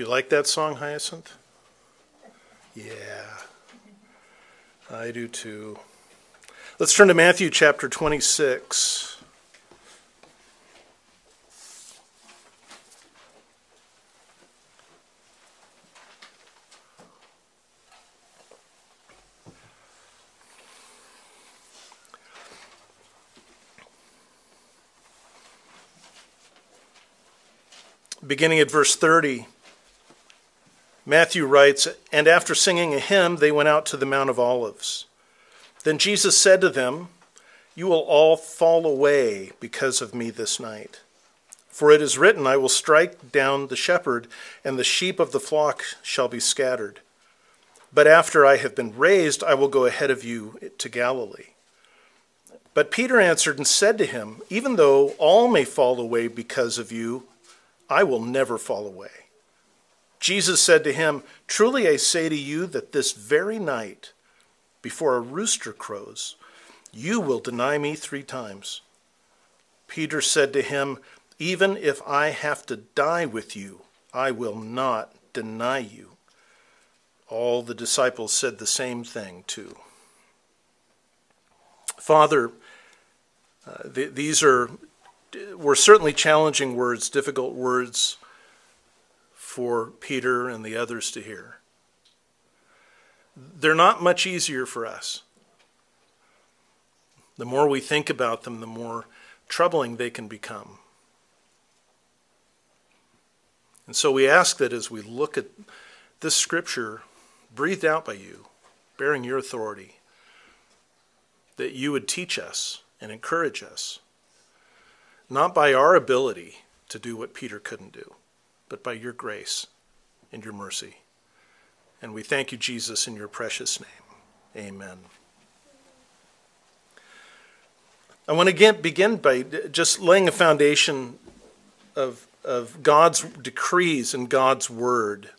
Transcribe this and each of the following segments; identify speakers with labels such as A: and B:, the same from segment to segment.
A: You like that song, Hyacinth? Yeah, I do too. Let's turn to Matthew chapter 26. Beginning at verse 30. Matthew writes, And after singing a hymn, they went out to the Mount of Olives. Then Jesus said to them, You will all fall away because of me this night. For it is written, I will strike down the shepherd, and the sheep of the flock shall be scattered. But after I have been raised, I will go ahead of you to Galilee. But Peter answered and said to him, Even though all may fall away because of you, I will never fall away. Jesus said to him, Truly I say to you that this very night, before a rooster crows, you will deny me three times. Peter said to him, Even if I have to die with you, I will not deny you. All the disciples said the same thing, too. Father, uh, th- these are were certainly challenging words, difficult words for Peter and the others to hear. They're not much easier for us. The more we think about them, the more troubling they can become. And so we ask that as we look at this scripture breathed out by you, bearing your authority, that you would teach us and encourage us, not by our ability to do what Peter couldn't do but by your grace and your mercy. And we thank you, Jesus, in your precious name. Amen. I want to begin by just laying a foundation of, of God's decrees and God's word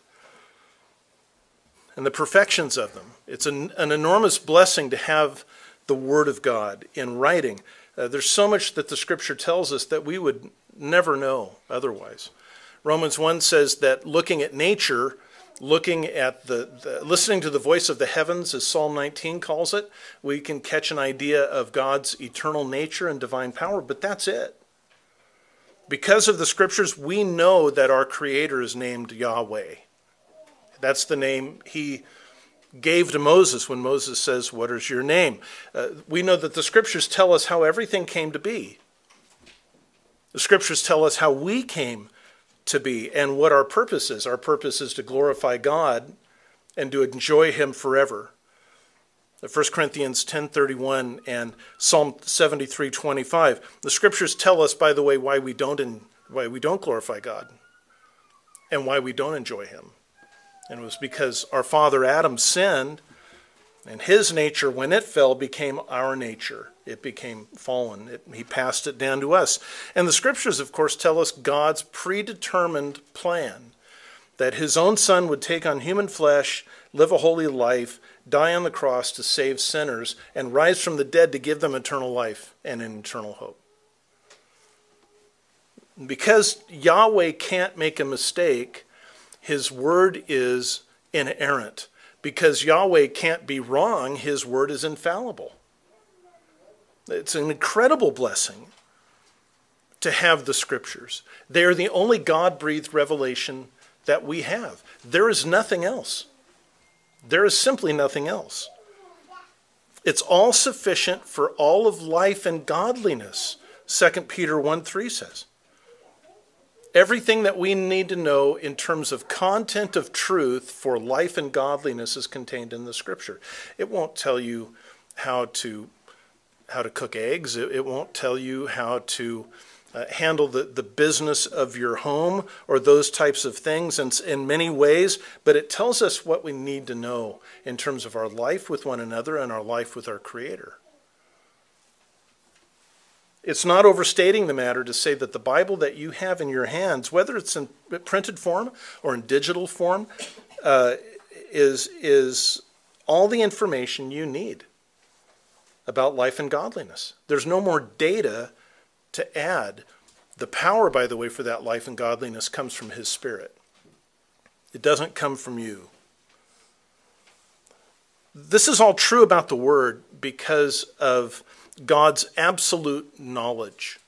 A: and the perfections of them. It's an, an enormous blessing to have the word of God in writing. Uh, there's so much that the scripture tells us that we would never know otherwise. Romans 1 says that looking at nature, looking at the, the, listening to the voice of the heavens, as Psalm 19 calls it, we can catch an idea of God's eternal nature and divine power, but that's it. Because of the scriptures, we know that our Creator is named Yahweh. That's the name He gave to Moses when Moses says, What is your name? Uh, we know that the scriptures tell us how everything came to be. The scriptures tell us how we came to be and what our purpose is. Our purpose is to glorify God and to enjoy him forever. 1 Corinthians 10:31 and Psalm 73:25. The scriptures tell us by the way why we don't why we don't glorify God and why we don't enjoy him. And it was because our father Adam sinned and his nature when it fell became our nature it became fallen. It, he passed it down to us. And the scriptures, of course, tell us God's predetermined plan that his own son would take on human flesh, live a holy life, die on the cross to save sinners, and rise from the dead to give them eternal life and an eternal hope. Because Yahweh can't make a mistake, his word is inerrant. Because Yahweh can't be wrong, his word is infallible. It's an incredible blessing to have the scriptures. They are the only God breathed revelation that we have. There is nothing else. There is simply nothing else. It's all sufficient for all of life and godliness, 2 Peter 1 3 says. Everything that we need to know in terms of content of truth for life and godliness is contained in the scripture. It won't tell you how to how to cook eggs. It, it won't tell you how to uh, handle the, the business of your home or those types of things in, in many ways, but it tells us what we need to know in terms of our life with one another and our life with our Creator. It's not overstating the matter to say that the Bible that you have in your hands, whether it's in printed form or in digital form, uh, is, is all the information you need about life and godliness. There's no more data to add. The power, by the way, for that life and godliness comes from His Spirit. It doesn't come from you. This is all true about the Word because of God's absolute knowledge.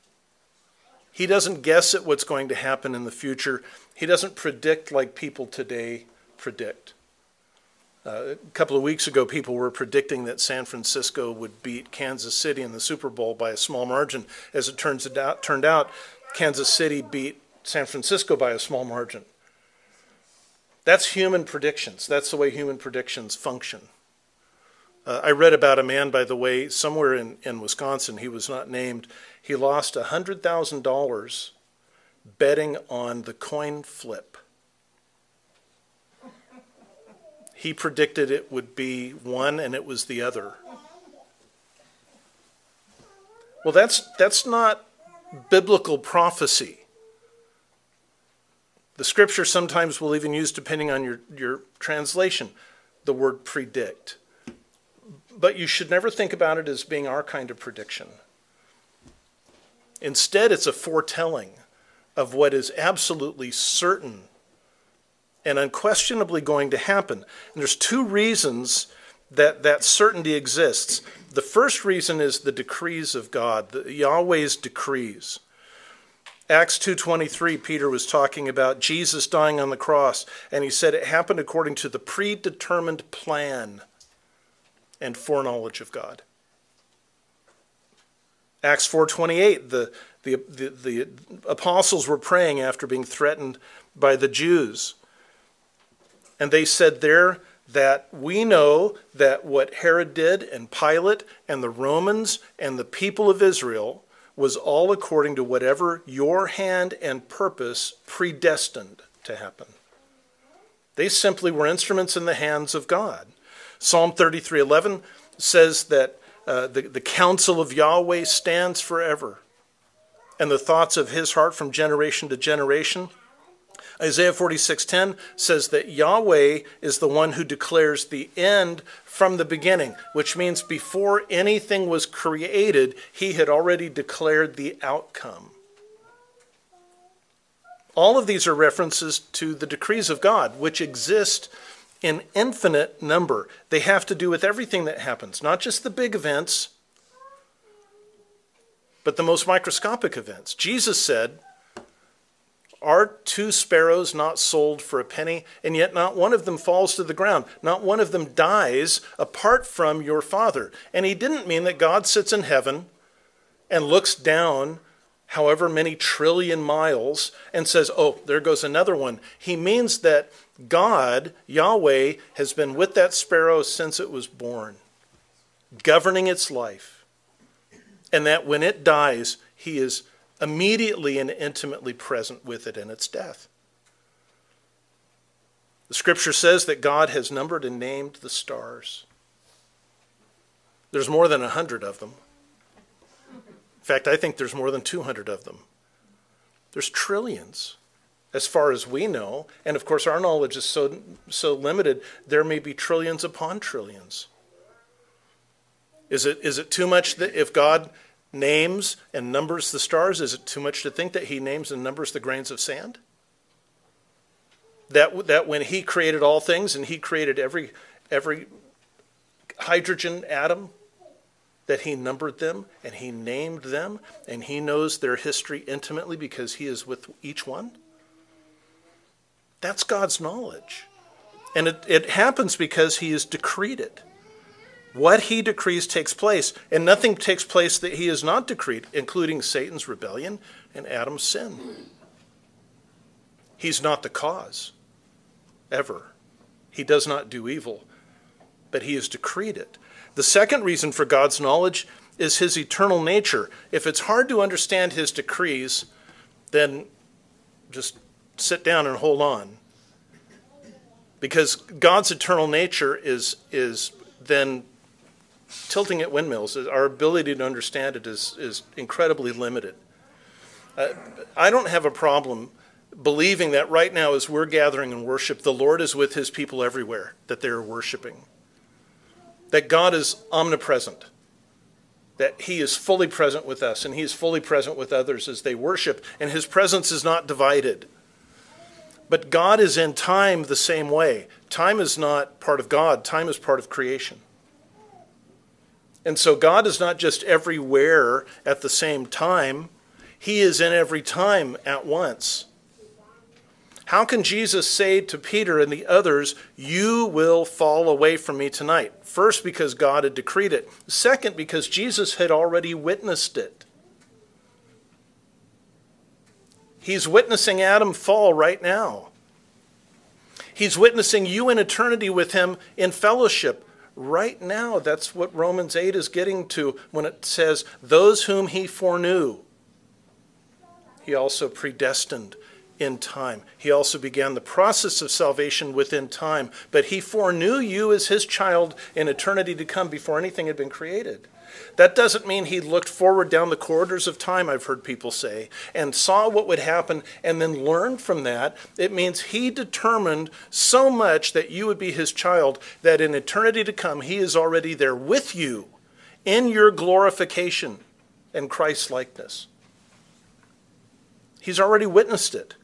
A: He doesn't guess at what's going to happen in the future. He doesn't predict like people today predict. Uh, a couple of weeks ago, people were predicting that San Francisco would beat Kansas City in the Super Bowl by a small margin. As it turns out, turned out, Kansas City beat San Francisco by a small margin. That's human predictions. That's the way human predictions function. Uh, I read about a man, by the way, somewhere in, in Wisconsin, he was not named. He lost $100,000 betting on the coin flip. He predicted it would be one and it was the other. Well, that's, that's not biblical prophecy. The scripture sometimes will even use, depending on your, your translation, the word predict. But you should never think about it as being our kind of prediction. Instead, it's a foretelling of what is absolutely certain and unquestionably going to happen. And there's two reasons that that certainty exists. The first reason is the decrees of God, the, Yahweh's decrees. Acts 2:23 Peter was talking about Jesus dying on the cross and he said it happened according to the predetermined plan and foreknowledge of God. Acts 4:28 the, the, the, the apostles were praying after being threatened by the Jews. And they said there that we know that what Herod did and Pilate and the Romans and the people of Israel was all according to whatever your hand and purpose predestined to happen. They simply were instruments in the hands of God. Psalm 33:11 says that uh, the, the counsel of Yahweh stands forever, and the thoughts of his heart from generation to generation. Isaiah 46:10 says that Yahweh is the one who declares the end from the beginning, which means before anything was created, he had already declared the outcome. All of these are references to the decrees of God, which exist in infinite number. They have to do with everything that happens, not just the big events, but the most microscopic events. Jesus said, are two sparrows not sold for a penny? And yet not one of them falls to the ground. Not one of them dies apart from your Father. And he didn't mean that God sits in heaven and looks down however many trillion miles and says, oh, there goes another one. He means that God, Yahweh, has been with that sparrow since it was born, governing its life. And that when it dies, he is immediately and intimately present with it in its death. The scripture says that God has numbered and named the stars. There's more than a hundred of them. In fact, I think there's more than 200 of them. There's trillions, as far as we know. And of course, our knowledge is so, so limited, there may be trillions upon trillions. Is it, is it too much that if God names and numbers the stars, is it too much to think that he names and numbers the grains of sand? That, that when he created all things and he created every, every hydrogen atom, that he numbered them and he named them and he knows their history intimately because he is with each one? That's God's knowledge. And it, it happens because he has decreed it. What he decrees takes place, and nothing takes place that he has not decreed, including Satan's rebellion and Adam's sin. He's not the cause, ever. He does not do evil, but he has decreed it. The second reason for God's knowledge is his eternal nature. If it's hard to understand his decrees, then just sit down and hold on. Because God's eternal nature is, is then tilting at windmills, our ability to understand it is, is incredibly limited. Uh, I don't have a problem believing that right now, as we're gathering in worship, the Lord is with his people everywhere that they're worshiping. That God is omnipresent, that he is fully present with us, and he is fully present with others as they worship, and his presence is not divided. But God is in time the same way. Time is not part of God, time is part of creation. And so God is not just everywhere at the same time, He is in every time at once. How can Jesus say to Peter and the others, You will fall away from me tonight? First, because God had decreed it. Second, because Jesus had already witnessed it. He's witnessing Adam fall right now. He's witnessing you in eternity with him in fellowship right now. That's what Romans 8 is getting to when it says, Those whom he foreknew, he also predestined in time. He also began the process of salvation within time, but he foreknew you as his child in eternity to come before anything had been created. That doesn't mean he looked forward down the corridors of time, I've heard people say, and saw what would happen and then learned from that. It means he determined so much that you would be his child that in eternity to come, he is already there with you in your glorification and Christ likeness. He's already witnessed it.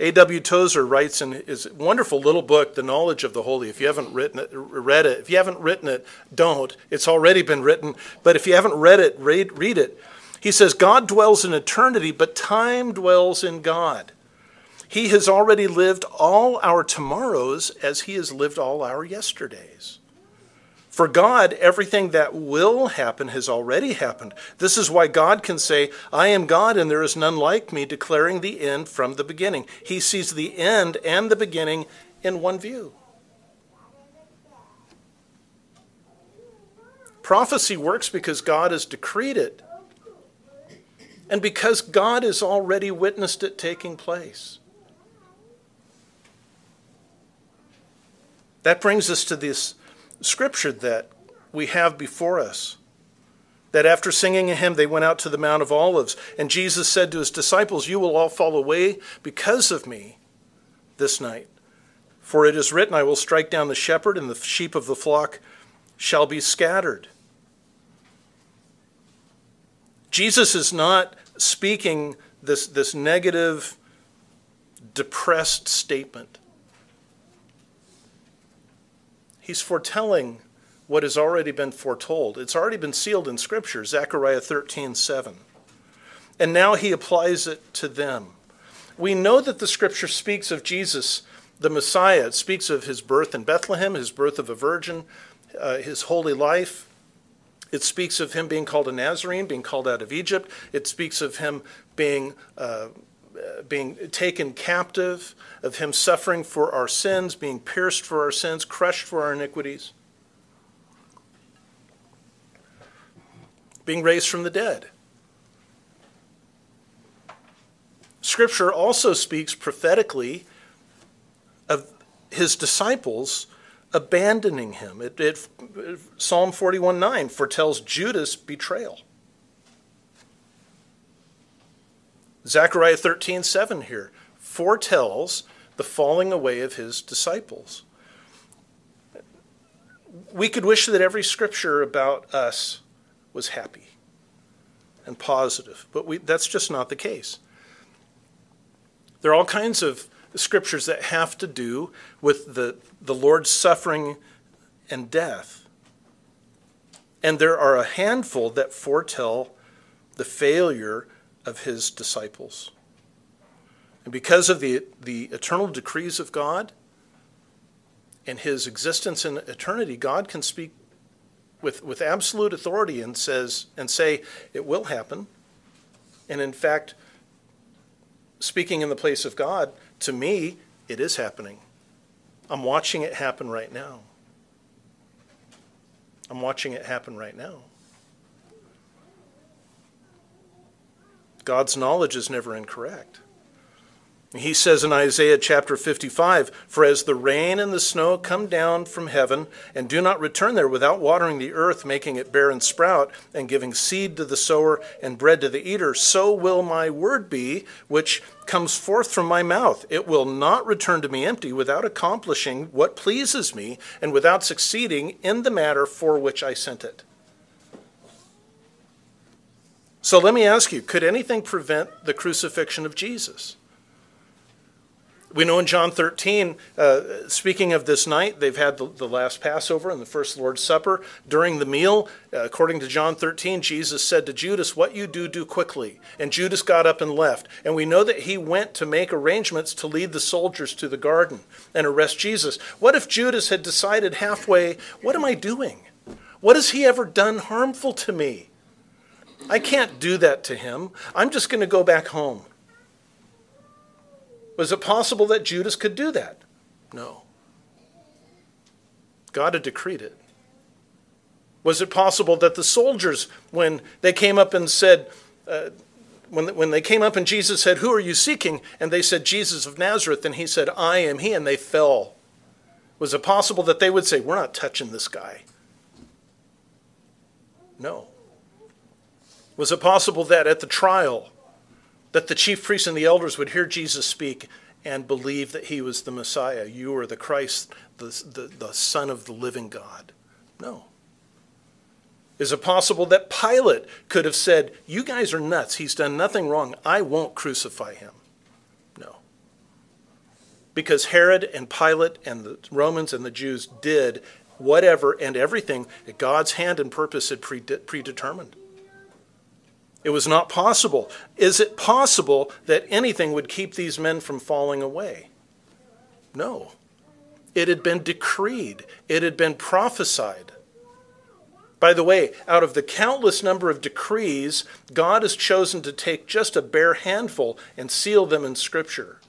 A: A.W. Tozer writes in his wonderful little book, The Knowledge of the Holy. If you haven't written it, read it. If you haven't written it, don't. It's already been written. But if you haven't read it, read, read it. He says, God dwells in eternity, but time dwells in God. He has already lived all our tomorrows as he has lived all our yesterdays. For God, everything that will happen has already happened. This is why God can say, I am God and there is none like me, declaring the end from the beginning. He sees the end and the beginning in one view. Prophecy works because God has decreed it and because God has already witnessed it taking place. That brings us to this scripture that we have before us. That after singing a hymn, they went out to the Mount of Olives, and Jesus said to his disciples, You will all fall away because of me this night. For it is written, I will strike down the shepherd, and the sheep of the flock shall be scattered. Jesus is not speaking this, this negative, depressed statement. He's foretelling what has already been foretold. It's already been sealed in Scripture, Zechariah 13 7. And now he applies it to them. We know that the Scripture speaks of Jesus, the Messiah. It speaks of his birth in Bethlehem, his birth of a virgin, uh, his holy life. It speaks of him being called a Nazarene, being called out of Egypt. It speaks of him being uh, being taken captive, of him suffering for our sins, being pierced for our sins, crushed for our iniquities, being raised from the dead. Scripture also speaks prophetically of his disciples abandoning him. It, it, Psalm 41 9 foretells Judas' betrayal. Zechariah 13, 7 here foretells the falling away of his disciples. We could wish that every scripture about us was happy and positive, but we, that's just not the case. There are all kinds of scriptures that have to do with the, the Lord's suffering and death. And there are a handful that foretell the failure of his disciples. And because of the, the eternal decrees of God and his existence in eternity, God can speak with, with absolute authority and says and say it will happen. And in fact, speaking in the place of God, to me, it is happening. I'm watching it happen right now. I'm watching it happen right now. God's knowledge is never incorrect. He says in Isaiah chapter 55 For as the rain and the snow come down from heaven, and do not return there without watering the earth, making it bear and sprout, and giving seed to the sower and bread to the eater, so will my word be, which comes forth from my mouth. It will not return to me empty, without accomplishing what pleases me, and without succeeding in the matter for which I sent it. So let me ask you could anything prevent the crucifixion of Jesus? We know in John 13, uh, speaking of this night, they've had the, the, last Passover and the first Lord's Supper. During the meal, uh, according to John 13, Jesus said to Judas, What you do, do quickly. And Judas got up and left. And we know that he went to make arrangements to lead the soldiers to the garden and arrest Jesus. What if Judas had decided halfway, What am I doing? What has he ever done harmful to me? I can't do that to him. I'm just going to go back home. Was it possible that Judas could do that? No. God had decreed it. Was it possible that the soldiers, when they came up and said, uh, when, when they came up and Jesus said, Who are you seeking? And they said, Jesus of Nazareth. And he said, I am he. And they fell. Was it possible that they would say, We're not touching this guy? No. Was it possible that at the trial, that the chief priests and the elders would hear Jesus speak and believe that he was the Messiah. You are the Christ, the, the, the Son of the living God. No. Is it possible that Pilate could have said, You guys are nuts. He's done nothing wrong. I won't crucify him? No. Because Herod and Pilate and the Romans and the Jews did whatever and everything that God's hand and purpose had predetermined. It was not possible. Is it possible that anything would keep these men from falling away? No. It had been decreed, it had been prophesied. By the way, out of the countless number of decrees, God has chosen to take just a bare handful and seal them in Scripture.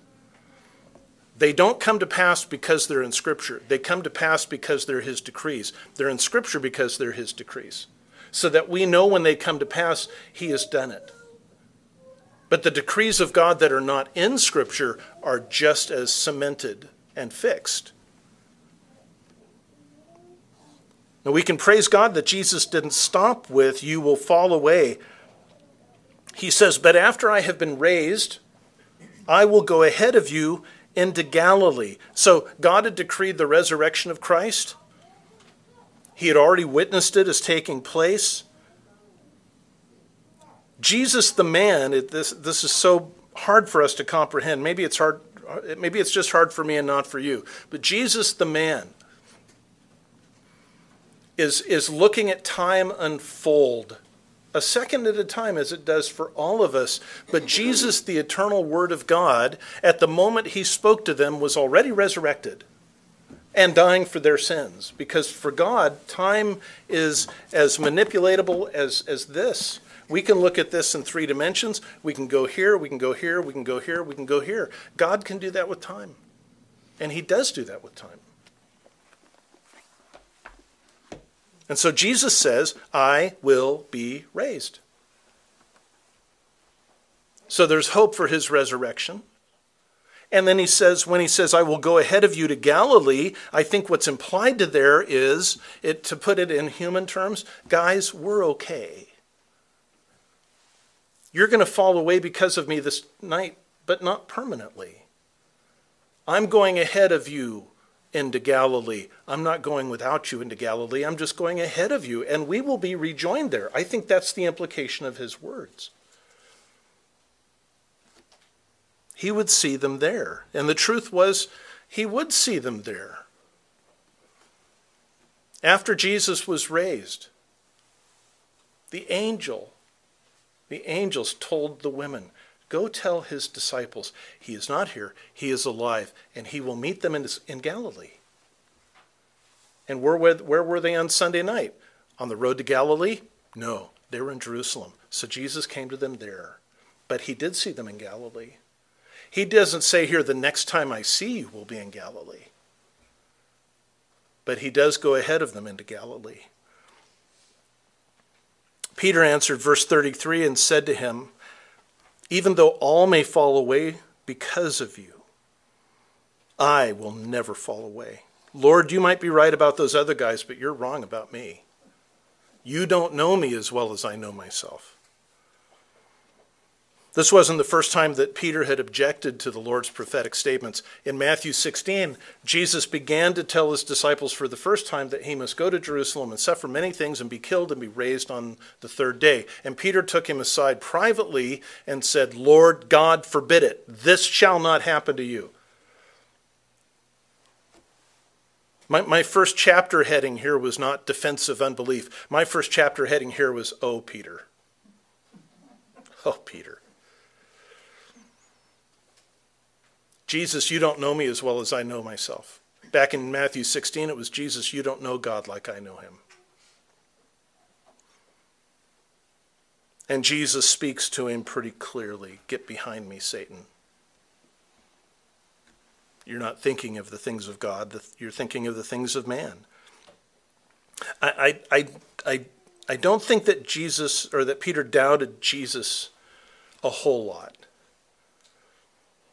A: They don't come to pass because they're in Scripture. They come to pass because they're His decrees. They're in Scripture because they're His decrees so that we know when they come to pass, He has done it. But the decrees of God that are not in Scripture are just as cemented and fixed. Now, we can praise God that Jesus didn't stop with, You will fall away. He says, But after I have been raised, I will go ahead of you into Galilee. So, God had decreed the resurrection of Christ. He had already witnessed it as taking place. Jesus the man, it, this, this is so hard for us to comprehend. Maybe it's hard, maybe it's just hard for me and not for you. But Jesus the man is, is looking at time unfold a second at a time, as it does for all of us. But Jesus, the eternal Word of God, at the moment he spoke to them, was already resurrected and dying for their sins. Because for God, time is as manipulatable as, as this. We can look at this in three dimensions. We can go here, we can go here, we can go here, we can go here. God can do that with time. And He does do that with time. And so Jesus says, I will be raised. So there's hope for His resurrection. And then he says, when he says, I will go ahead of you to Galilee, I think what's implied to there is, it, to put it in human terms, guys, we're okay. You're going to fall away because of me this night, but not permanently. I'm going ahead of you into Galilee. I'm not going without you into Galilee. I'm just going ahead of you, and we will be rejoined there. I think that's the implication of his words. He would see them there. And the truth was, he would see them there. After Jesus was raised, the angel, the angels told the women, Go tell his disciples, he is not here, he is alive, and he will meet them in, in Galilee. And where, where were they on Sunday night? On the road to Galilee? No, they were in Jerusalem. So Jesus came to them there. But he did see them in Galilee. He doesn't say here, the next time I see you will be in Galilee. But he does go ahead of them into Galilee. Peter answered, verse 33, and said to him, Even though all may fall away because of you, I will never fall away. Lord, you might be right about those other guys, but you're wrong about me. You don't know me as well as I know myself. This wasn't the first time that Peter had objected to the Lord's prophetic statements. In Matthew 16, Jesus began to tell his disciples for the first time that he must go to Jerusalem and suffer many things and be killed and be raised on the third day. And Peter took him aside privately and said, Lord God, forbid it. This shall not happen to you. My, my first chapter heading here was not defensive unbelief. My first chapter heading here was, Oh, Peter. Oh, Peter. Jesus, you don't know me as well as I know myself. Back in Matthew 16, it was Jesus, you don't know God like I know him. And Jesus speaks to him pretty clearly Get behind me, Satan. You're not thinking of the things of God, you're thinking of the things of man. I, I, I, I don't think that Jesus or that Peter doubted Jesus a whole lot.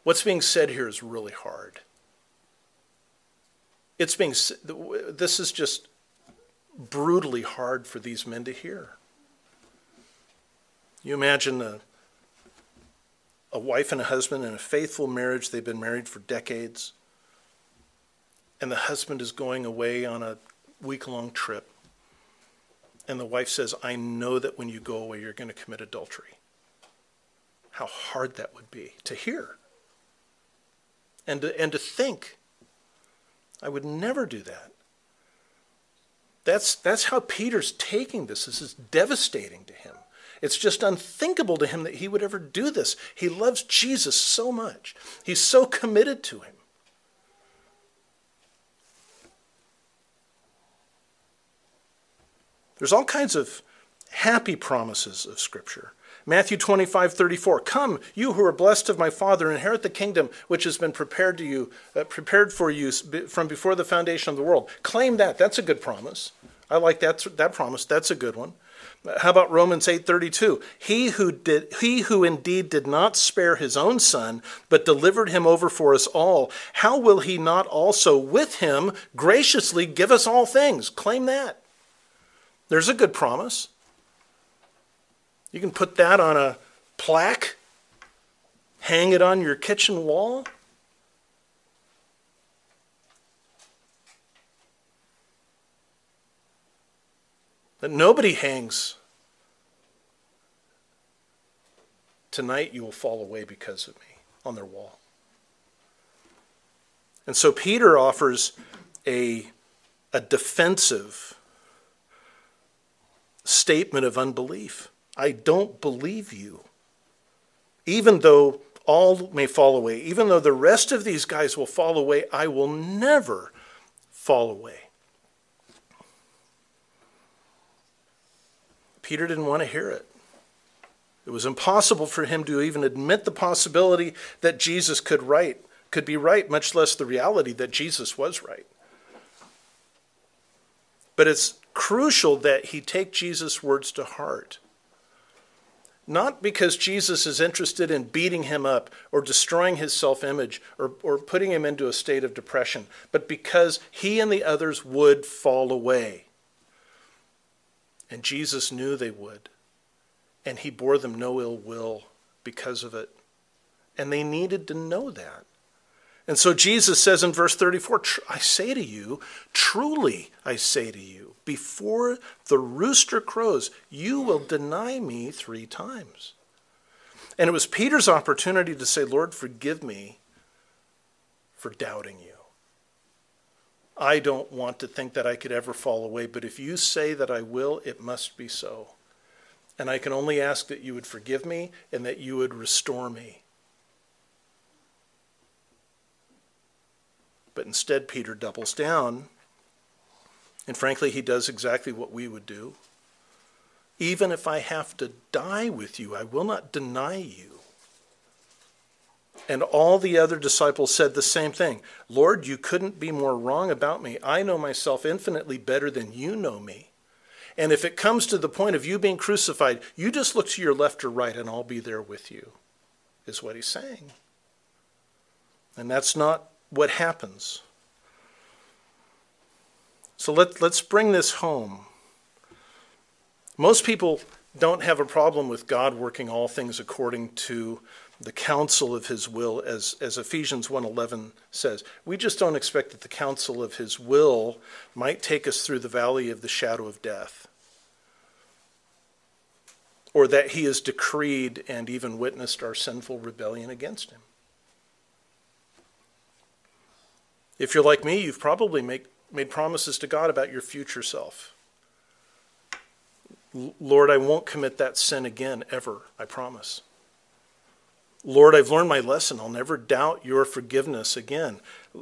A: What's being said here is really hard. It's being this is just brutally hard for these men to hear. You imagine a, a wife and a husband in a faithful marriage, they've been married for decades, and the husband is going away on a week long trip. And the wife says, I know that when you go away, you're going to commit adultery. How hard that would be to hear and to, and to think. I would never do that. That's, that's how Peter's taking this. This is devastating to him. It's just unthinkable to him that he would ever do this. He loves Jesus so much, he's so committed to him. There's all kinds of happy promises of Scripture. Matthew 25, 34. Come, you who are blessed of my Father, inherit the kingdom which has been prepared to you, uh, prepared for you from before the foundation of the world. Claim that. That's a good promise. I like that, that promise. That's a good one. How about Romans 8:32? He who did he who indeed did not spare his own son but delivered him over for us all, how will he not also with him graciously give us all things? Claim that. There's a good promise. You can put that on a plaque, hang it on your kitchen wall. that nobody hangs. Tonight you will fall away because of me on their wall. And so Peter offers a, a defensive statement of unbelief. I don't believe you. Even though all may fall away, even though the rest of these guys will fall away, I will never fall away. Peter didn't want to hear it. It was impossible for him to even admit the possibility that Jesus could right, could be right, much less the reality that Jesus was right. But it's crucial that he take Jesus' words to heart. Not because Jesus is interested in beating him up or destroying his self image or, or putting him into a state of depression, but because he and the others would fall away. And Jesus knew they would. And he bore them no ill will because of it. And they needed to know that. And so Jesus says in verse 34 I say to you, truly I say to you, before the rooster crows, you will deny me three times. And it was Peter's opportunity to say, Lord, forgive me for doubting you. I don't want to think that I could ever fall away, but if you say that I will, it must be so. And I can only ask that you would forgive me and that you would restore me. But instead, Peter doubles down. And frankly, he does exactly what we would do. Even if I have to die with you, I will not deny you. And all the other disciples said the same thing Lord, you couldn't be more wrong about me. I know myself infinitely better than you know me. And if it comes to the point of you being crucified, you just look to your left or right and I'll be there with you, is what he's saying. And that's not what happens. So let, let's bring this home. Most people don't have a problem with God working all things according to the counsel of his will as, as ephesians 1.11 says we just don't expect that the counsel of his will might take us through the valley of the shadow of death or that he has decreed and even witnessed our sinful rebellion against him if you're like me you've probably make, made promises to God about your future self. Lord, I won't commit that sin again, ever, I promise. Lord, I've learned my lesson. I'll never doubt your forgiveness again.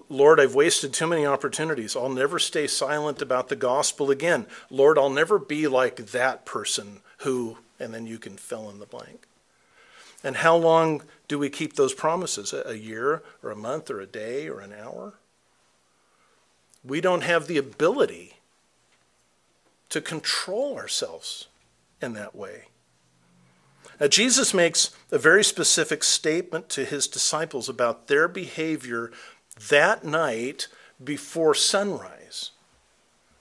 A: Lord, I've wasted too many opportunities. I'll never stay silent about the gospel again. Lord, I'll never be like that person who, and then you can fill in the blank. And how long do we keep those promises? A year or a month or a day or an hour? We don't have the ability to control ourselves in that way. Now, Jesus makes a very specific statement to his disciples about their behavior that night before sunrise.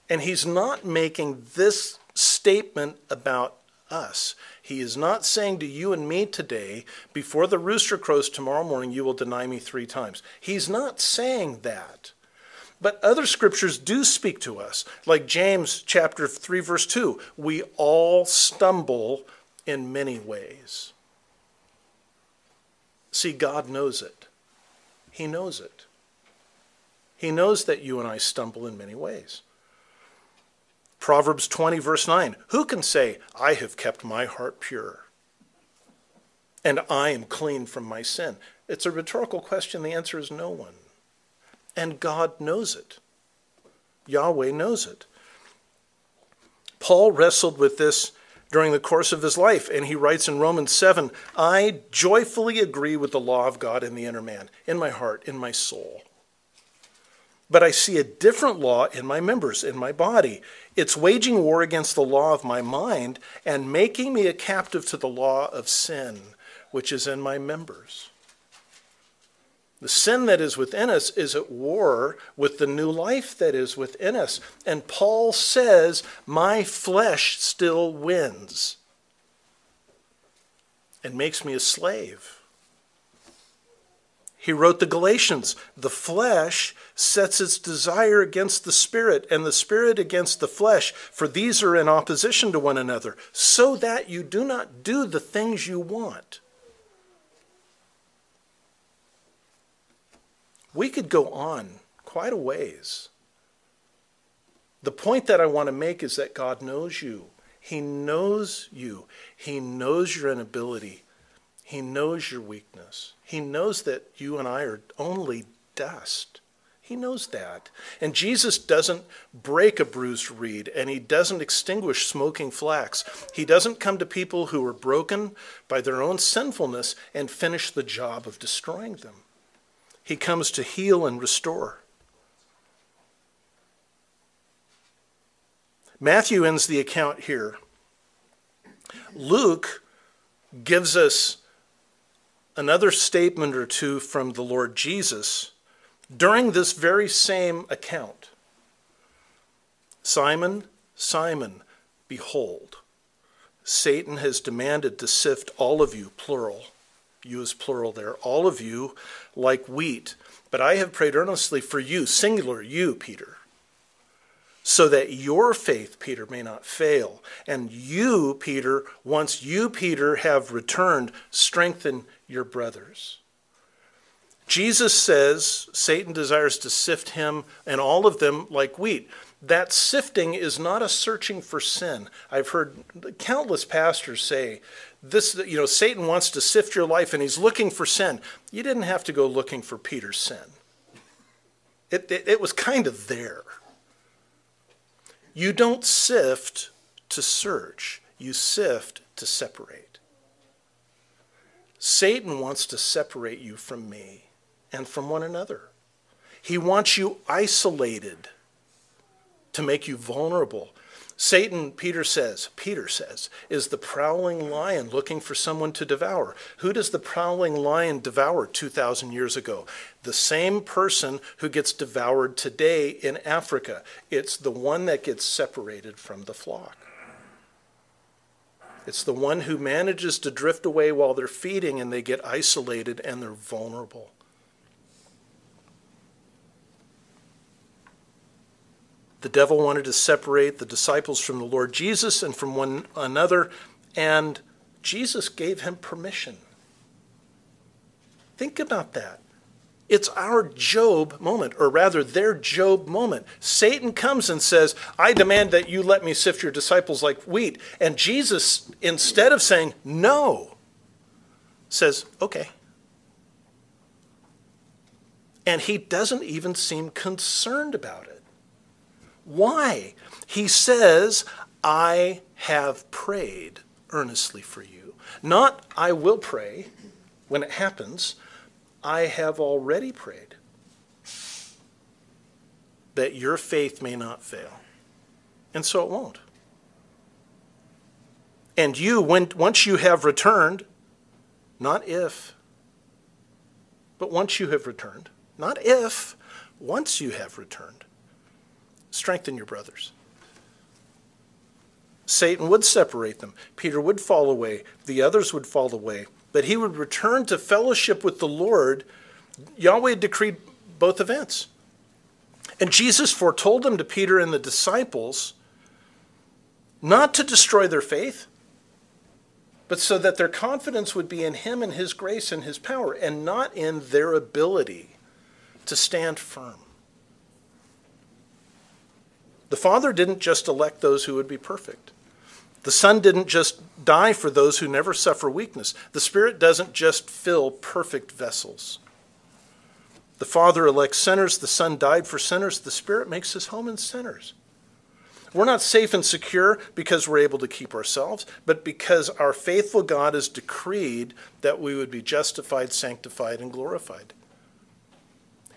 A: And he's not making this statement about us. He is not saying to you and me today, before the rooster crows tomorrow morning, you will deny me three times. He's not saying that. But other scriptures do speak to us, like James chapter 3 verse 2. We all stumble in many ways. See, God knows it. He knows it. He knows that you and I stumble in many ways. Proverbs 20, verse 9 Who can say, I have kept my heart pure and I am clean from my sin? It's a rhetorical question. The answer is no one. And God knows it. Yahweh knows it. Paul wrestled with this during the course of his life, and he writes in Romans 7 I joyfully agree with the law of God in the inner man, in my heart, in my soul. But I see a different law in my members, in my body. It's waging war against the law of my mind and making me a captive to the law of sin, which is in my members. The sin that is within us is at war with the new life that is within us. And Paul says, My flesh still wins and makes me a slave. He wrote the Galatians the flesh sets its desire against the spirit, and the spirit against the flesh, for these are in opposition to one another, so that you do not do the things you want. We could go on quite a ways. The point that I want to make is that God knows you. He knows you. He knows your inability. He knows your weakness. He knows that you and I are only dust. He knows that. And Jesus doesn't break a bruised reed and he doesn't extinguish smoking flax. He doesn't come to people who are broken by their own sinfulness and finish the job of destroying them. He comes to heal and restore. Matthew ends the account here. Luke gives us another statement or two from the Lord Jesus during this very same account. Simon, Simon, behold, Satan has demanded to sift all of you, plural, You use plural there, all of you like wheat. But I have prayed earnestly for you, singular, you, Peter, so that your faith, Peter, may not fail. And you, Peter, once you, Peter, have returned, strengthen your brothers. Jesus says Satan desires to sift him and all of them like wheat. That sifting is not a searching for sin. I've heard countless pastors say this you know Satan wants to sift your life and he's looking for sin. You didn't have to go looking for Peter's sin. It, it, it was kind of there. You don't sift to search, you sift to separate. Satan wants to separate you from me and from one another. He wants you isolated to make you vulnerable Satan, Peter says, Peter says, is the prowling lion looking for someone to devour. Who does the prowling lion devour 2,000 years ago? The same person who gets devoured today in Africa. It's the one that gets separated from the flock. It's the one who manages to drift away while they're feeding and they get isolated and they're vulnerable. The devil wanted to separate the disciples from the Lord Jesus and from one another, and Jesus gave him permission. Think about that. It's our Job moment, or rather, their Job moment. Satan comes and says, I demand that you let me sift your disciples like wheat. And Jesus, instead of saying no, says, Okay. And he doesn't even seem concerned about it. Why? He says, I have prayed earnestly for you. Not, I will pray when it happens. I have already prayed that your faith may not fail. And so it won't. And you, when, once you have returned, not if, but once you have returned, not if, once you have returned, strengthen your brothers. Satan would separate them. Peter would fall away. The others would fall away but he would return to fellowship with the Lord, Yahweh decreed both events. And Jesus foretold them to Peter and the disciples not to destroy their faith, but so that their confidence would be in him and his grace and his power, and not in their ability to stand firm. The Father didn't just elect those who would be perfect. The Son didn't just die for those who never suffer weakness. The Spirit doesn't just fill perfect vessels. The Father elects sinners, the Son died for sinners, the Spirit makes his home in sinners. We're not safe and secure because we're able to keep ourselves, but because our faithful God has decreed that we would be justified, sanctified, and glorified.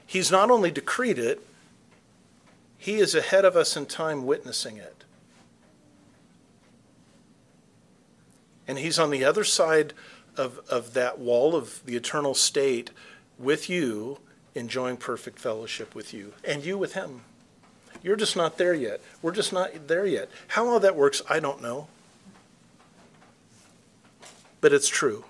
A: He's not only decreed it, He is ahead of us in time witnessing it. And he's on the other side of, of that wall of the eternal state with you, enjoying perfect fellowship with you, and you with him. You're just not there yet. We're just not there yet. How all that works, I don't know. But it's true.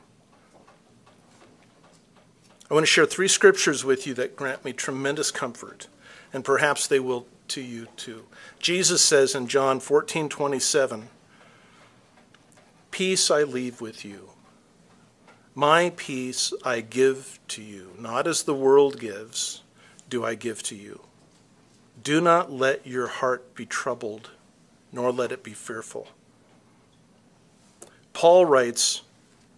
A: I want to share three scriptures with you that grant me tremendous comfort, and perhaps they will to you too. Jesus says in John 14 27, Peace I leave with you. My peace I give to you, not as the world gives, do I give to you. Do not let your heart be troubled, nor let it be fearful. Paul writes,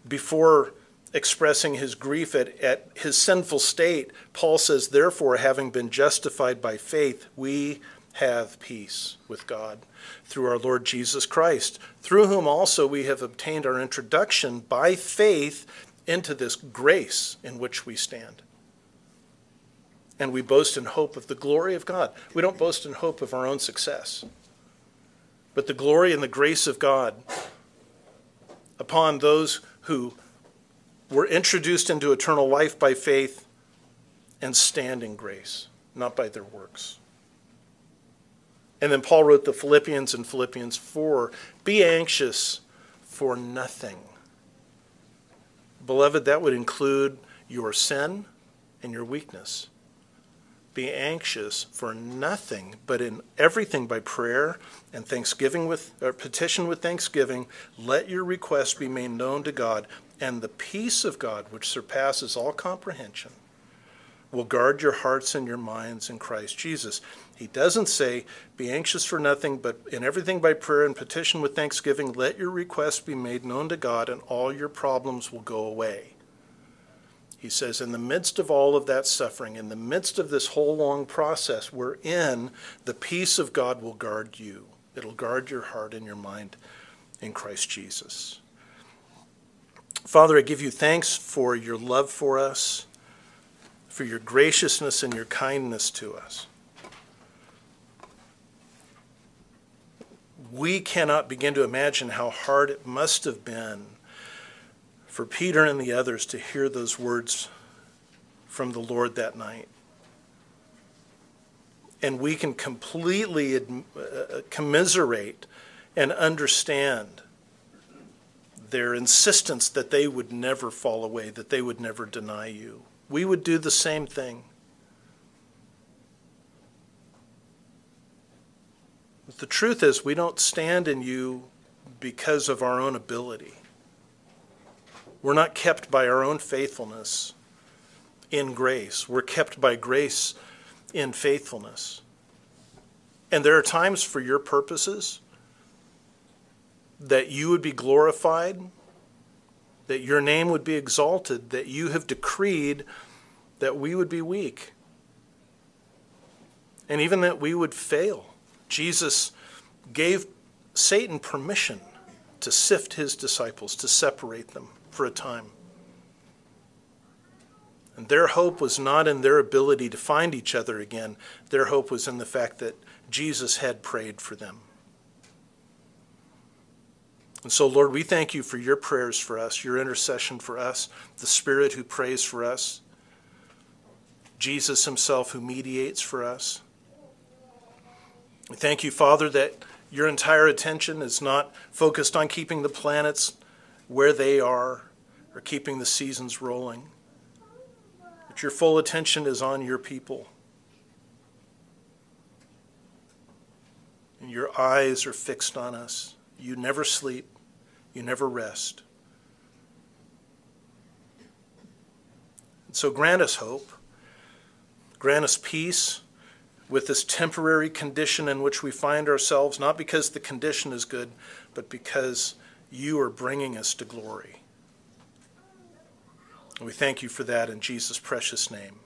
A: before expressing his grief at, at his sinful state, Paul says, Therefore, having been justified by faith, we have peace with God through our Lord Jesus Christ, through whom also we have obtained our introduction by faith into this grace in which we stand. And we boast in hope of the glory of God. We don't boast in hope of our own success, but the glory and the grace of God upon those who were introduced into eternal life by faith and stand in grace, not by their works. And then Paul wrote the Philippians in Philippians 4 Be anxious for nothing. Beloved, that would include your sin and your weakness. Be anxious for nothing, but in everything by prayer and thanksgiving with or petition with thanksgiving, let your requests be made known to God, and the peace of God, which surpasses all comprehension, will guard your hearts and your minds in Christ Jesus. He doesn't say, Be anxious for nothing, but in everything by prayer and petition with thanksgiving, let your requests be made known to God, and all your problems will go away. He says, in the midst of all of that suffering, in the midst of this whole long process we're in, the peace of God will guard you. It'll guard your heart and your mind in Christ Jesus. Father, I give you thanks for your love for us for your graciousness and your kindness to us. We cannot begin to imagine how hard it must have been for Peter and the others to hear those words from the Lord that night. And we can completely uh, commiserate and understand their insistence that they would never fall away, that they would never deny you we would do the same thing. But the truth is, we don't stand in you because of our own ability. We're not kept by our own faithfulness. in grace. We're kept by grace in faithfulness. And there are times for your purposes that you would be glorified, that your name would be exalted, that you have decreed that we would be weak, and even that we would fail. Jesus gave Satan permission to sift his disciples, to separate them for a time. And their hope was not in their ability to find each other again. Their hope was in the fact that Jesus had prayed for them. And so, Lord, we thank you for your prayers for us, your intercession for us, the Spirit who prays for us, Jesus himself who mediates for us. We thank you, Father, that your entire attention is not focused on keeping the planets where they are or keeping the seasons rolling, but your full attention is on your people. And your eyes are fixed on us. You never sleep, you never rest. And so grant us hope, grant us peace with this temporary condition in which we find ourselves, not because the condition is good, but because you are bringing us to glory. we thank you for that in Jesus' precious name.